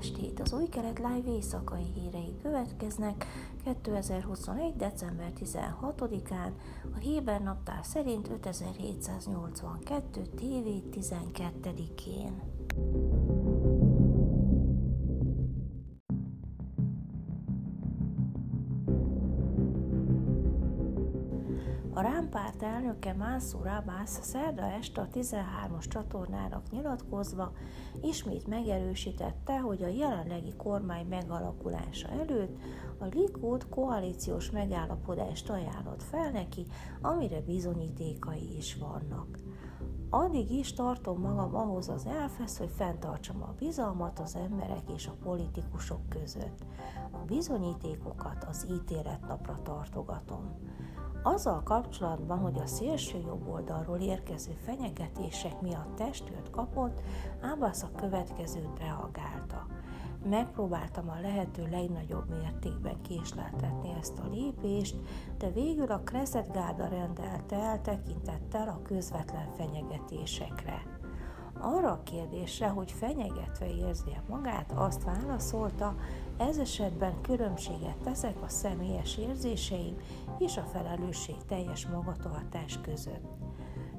estét! Az új kelet live éjszakai hírei következnek 2021. december 16-án, a Héber naptár szerint 5782. TV 12-én. A Rámpárt elnöke Mansur Abbas szerda este a 13-as csatornának nyilatkozva ismét megerősítette, hogy a jelenlegi kormány megalakulása előtt a Likud koalíciós megállapodást ajánlott fel neki, amire bizonyítékai is vannak. Addig is tartom magam ahhoz az elfesz, hogy fenntartsam a bizalmat az emberek és a politikusok között. A bizonyítékokat az ítéletnapra tartogatom. Azzal kapcsolatban, hogy a szélső jobb oldalról érkező fenyegetések miatt testőt kapott, Ábasz a következőt reagálta. Megpróbáltam a lehető legnagyobb mértékben késleltetni ezt a lépést, de végül a Kresset Gárda rendelte el tekintettel a közvetlen fenyegetésekre. Arra a kérdésre, hogy fenyegetve érzi magát, azt válaszolta, ez esetben különbséget teszek a személyes érzéseim és a felelősség teljes magatartás között.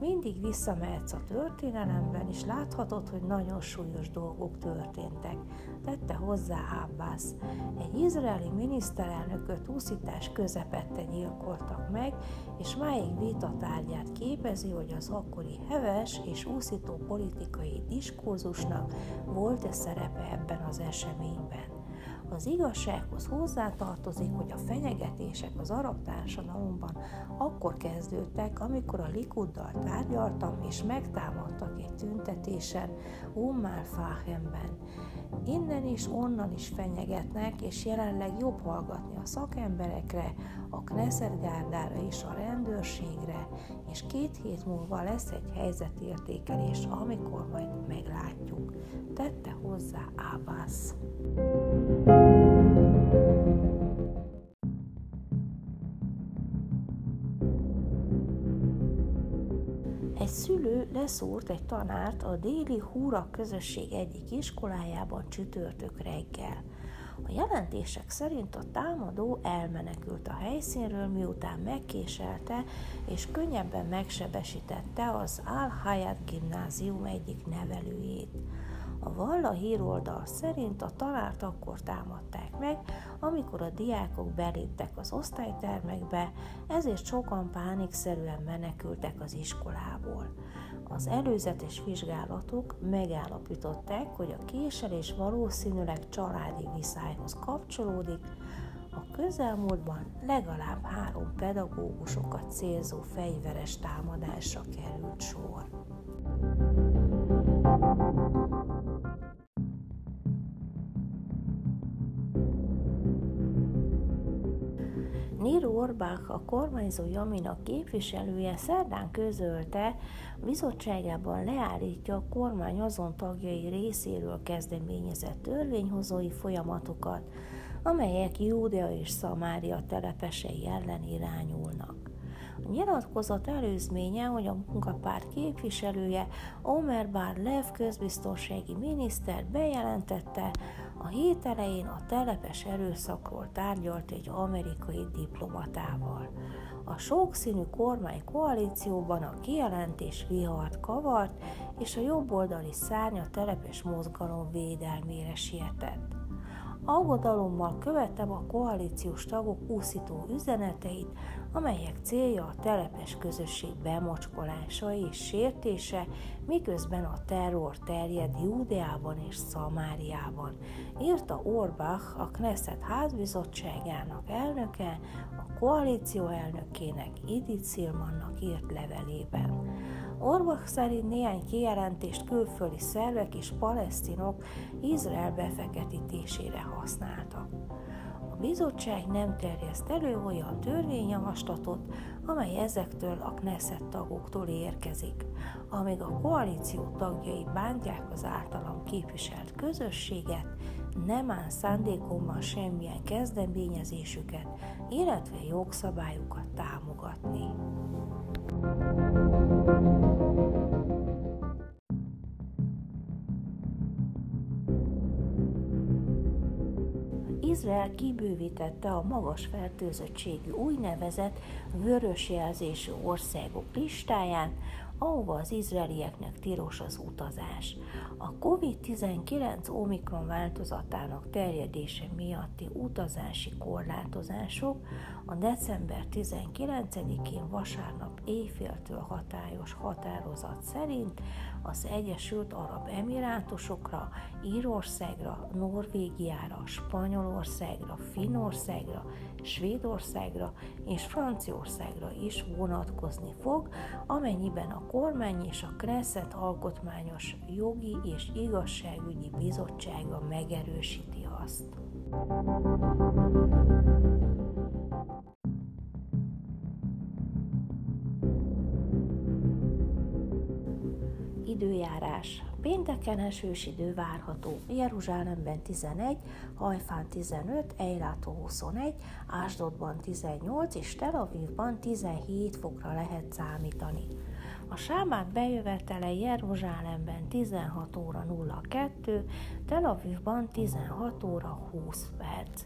Mindig visszamehetsz a történelemben, és láthatod, hogy nagyon súlyos dolgok történtek, tette hozzá Abbas. Egy izraeli miniszterelnököt úszítás közepette gyilkoltak meg, és máig vita tárgyát képezi, hogy az akkori heves és úszító politikai diskurzusnak volt-e szerepe ebben az eseményben. Az igazsághoz hozzátartozik, hogy a fenyegetések az arab társadalomban akkor kezdődtek, amikor a Likuddal tárgyaltam, és megtámadtak egy tüntetésen Ummál Fáhemben. Innen is, onnan is fenyegetnek, és jelenleg jobb hallgatni a szakemberekre, a Knesset gárdára és a rendőrségre, és két hét múlva lesz egy helyzetértékelés, amikor majd meglátjuk. Tette hozzá Ábász. Szülő leszúrt egy tanárt a déli Húra közösség egyik iskolájában csütörtök reggel. A jelentések szerint a támadó elmenekült a helyszínről, miután megkéselte és könnyebben megsebesítette az Al-Hayat gimnázium egyik nevelőjét. A Valla híroldal szerint a tanárt akkor támadták meg, amikor a diákok beléptek az osztálytermekbe, ezért sokan pánikszerűen menekültek az iskolából. Az előzetes vizsgálatok megállapították, hogy a késelés valószínűleg családi viszályhoz kapcsolódik, a közelmúltban legalább három pedagógusokat célzó fegyveres támadásra került sor. Niro Orbach, a kormányzó Jaminak képviselője szerdán közölte, bizottságában leállítja a kormány azon tagjai részéről kezdeményezett törvényhozói folyamatokat, amelyek Júdea és Szamária telepesei ellen irányulnak. A nyilatkozat előzménye, hogy a munkapárt képviselője Omer Bar Lev közbiztonsági miniszter bejelentette, a hét elején a telepes erőszakról tárgyalt egy amerikai diplomatával. A sokszínű kormány koalícióban a kijelentés vihart kavart, és a jobboldali szárnya telepes mozgalom védelmére sietett. Aggodalommal követem a koalíciós tagok úszító üzeneteit, amelyek célja a telepes közösség bemocskolása és sértése, miközben a terror terjed Júdeában és Szamáriában, írta Orbach, a Knesset házbizottságának elnöke, a koalíció elnökének Edith Szilmannak írt levelében. Orbach szerint néhány kijelentést külföldi szervek és palesztinok Izrael befeketítésére használtak. A bizottság nem terjeszt elő olyan törvényjavaslatot, amely ezektől a Knesset tagoktól érkezik, amíg a koalíció tagjai bántják az általam képviselt közösséget, nem áll szándékommal semmilyen kezdeményezésüket, illetve jogszabályokat támogatni. Izrael kibővítette a magas fertőzöttségű úgynevezett vörös jelzésű országok listáján, ahova az izraelieknek tilos az utazás. A COVID-19 Omikron változatának terjedése miatti utazási korlátozások a december 19-én vasárnap éjféltől hatályos határozat szerint az Egyesült Arab Emirátusokra, Írországra, Norvégiára, Spanyolországra, Finnországra, Svédországra és Franciaországra is vonatkozni fog, amennyiben a kormány és a Knesset Alkotmányos Jogi és Igazságügyi Bizottsága megerősíti azt. Időjárás. Pénteken esős idő várható. Jeruzsálemben 11, Hajfán 15, Eilátó 21, Ásdodban 18 és Tel Avivban 17 fokra lehet számítani. A sámák bejövetele Jeruzsálemben 16 óra 02, Tel Avivban 16 óra 20 perc.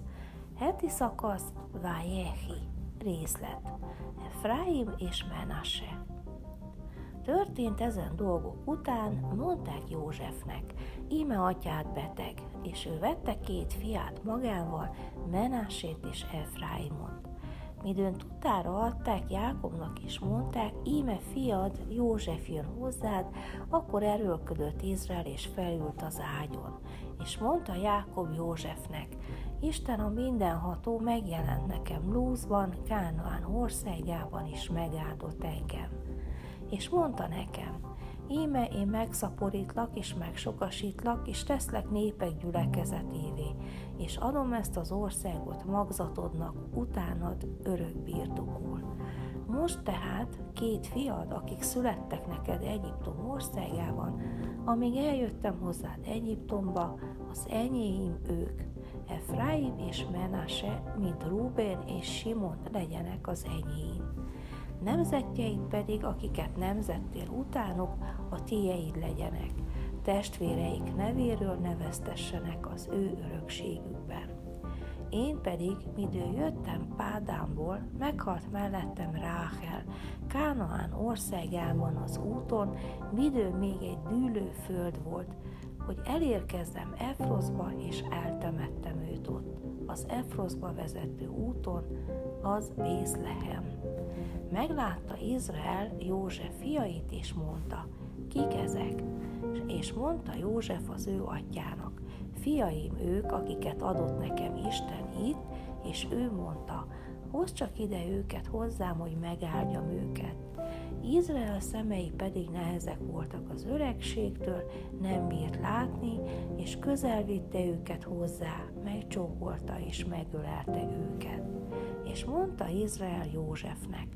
Heti szakasz Vájehi részlet. Efraim és Menasse. Történt ezen dolgok után, mondták Józsefnek, íme atyát beteg, és ő vette két fiát magával, Menásét és Efraimot. Midőn tudtára adták Jákobnak is mondták, íme fiad, József jön hozzád, akkor erőlködött Izrael és felült az ágyon. És mondta Jákob Józsefnek, Isten a mindenható megjelent nekem Lúzban, Kánoán országában is megáldott engem. És mondta nekem, íme én megszaporítlak és megsokasítlak, és teszlek népek gyülekezetévé, és adom ezt az országot magzatodnak, utánad örök birtokul. Most tehát két fiad, akik születtek neked Egyiptom országában, amíg eljöttem hozzád Egyiptomba, az enyéim ők, Efraim és Menase, mint Ruben és Simon legyenek az enyéim. Nemzetjeid pedig, akiket nemzettél utánok, a tieid legyenek testvéreik nevéről neveztessenek az ő örökségükben. Én pedig, midő jöttem Pádámból, meghalt mellettem Ráhel, Kánaán országában az úton, midő még egy dűlő föld volt, hogy elérkezzem Efroszba, és eltemettem őt ott. Az Efroszba vezető úton, az Bészlehem. Meglátta Izrael József fiait, és mondta, kik ezek? És mondta József az ő atyának, fiaim ők, akiket adott nekem Isten itt, és ő mondta, hozd csak ide őket hozzám, hogy megáldjam őket. Izrael szemei pedig nehezek voltak az öregségtől, nem bírt látni, és közel vitte őket hozzá, megcsókolta és megölelte őket. És mondta Izrael Józsefnek,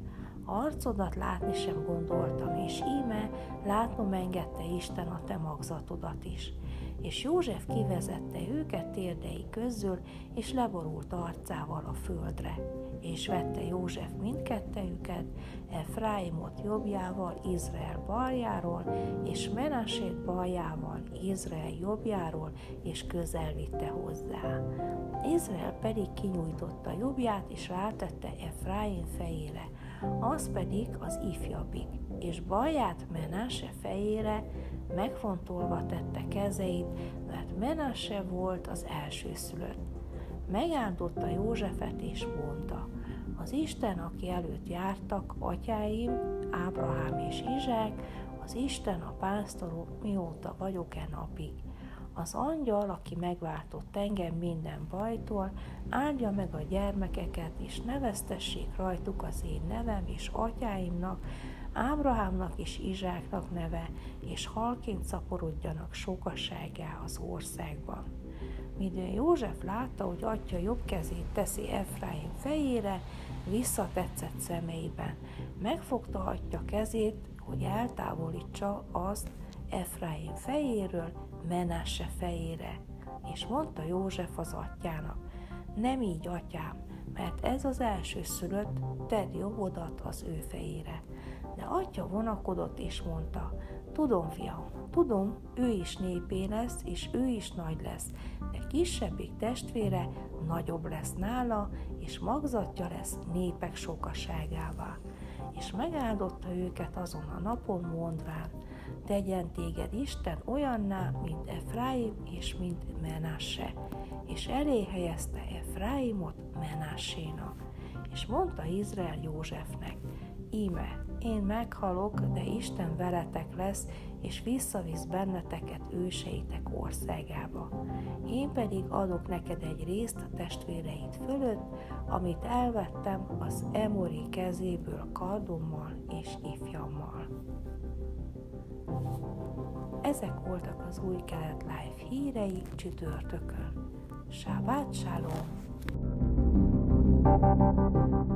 arcodat látni sem gondoltam, és íme látnom engedte Isten a te magzatodat is. És József kivezette őket térdei közül, és leborult arcával a földre. És vette József mindkettejüket, Efraimot jobbjával, Izrael baljáról, és Menasét baljával, Izrael jobbjáról, és közel vitte hozzá. Izrael pedig kinyújtotta jobbját, és rátette Efraim fejére, az pedig az ifjabbik, és baját Menase fejére megfontolva tette kezeit, mert Menase volt az elsőszülött. Megáldotta Józsefet és mondta, az Isten, aki előtt jártak, atyáim, Ábrahám és Izsák, az Isten a pásztorok, mióta vagyok-e napig. Az angyal, aki megváltott engem minden bajtól, áldja meg a gyermekeket, és neveztessék rajtuk az én nevem és atyáimnak, Ábrahámnak és Izsáknak neve, és halként szaporodjanak sokaságá az országban. Midőn József látta, hogy atya jobb kezét teszi Efraim fejére, visszatetszett szemeiben. Megfogta atya kezét, hogy eltávolítsa azt Efraim fejéről, Menasse fejére, és mondta József az atyának, nem így, atyám, mert ez az első szülött tedd jobbodat az ő fejére. De atya vonakodott és mondta, tudom, fiam, tudom, ő is népé lesz, és ő is nagy lesz, de kisebbik testvére nagyobb lesz nála, és magzatja lesz népek sokaságává. És megáldotta őket azon a napon, mondván, tegyen téged Isten olyanná, mint Efraim és mint Menasse, és elé helyezte Efraimot Menassénak. És mondta Izrael Józsefnek, íme, én meghalok, de Isten veletek lesz, és visszavisz benneteket őseitek országába. Én pedig adok neked egy részt a testvéreid fölött, amit elvettem az Emori kezéből kardommal és ifjammal. Ezek voltak az új kelet live hírei csütörtökön. Thank you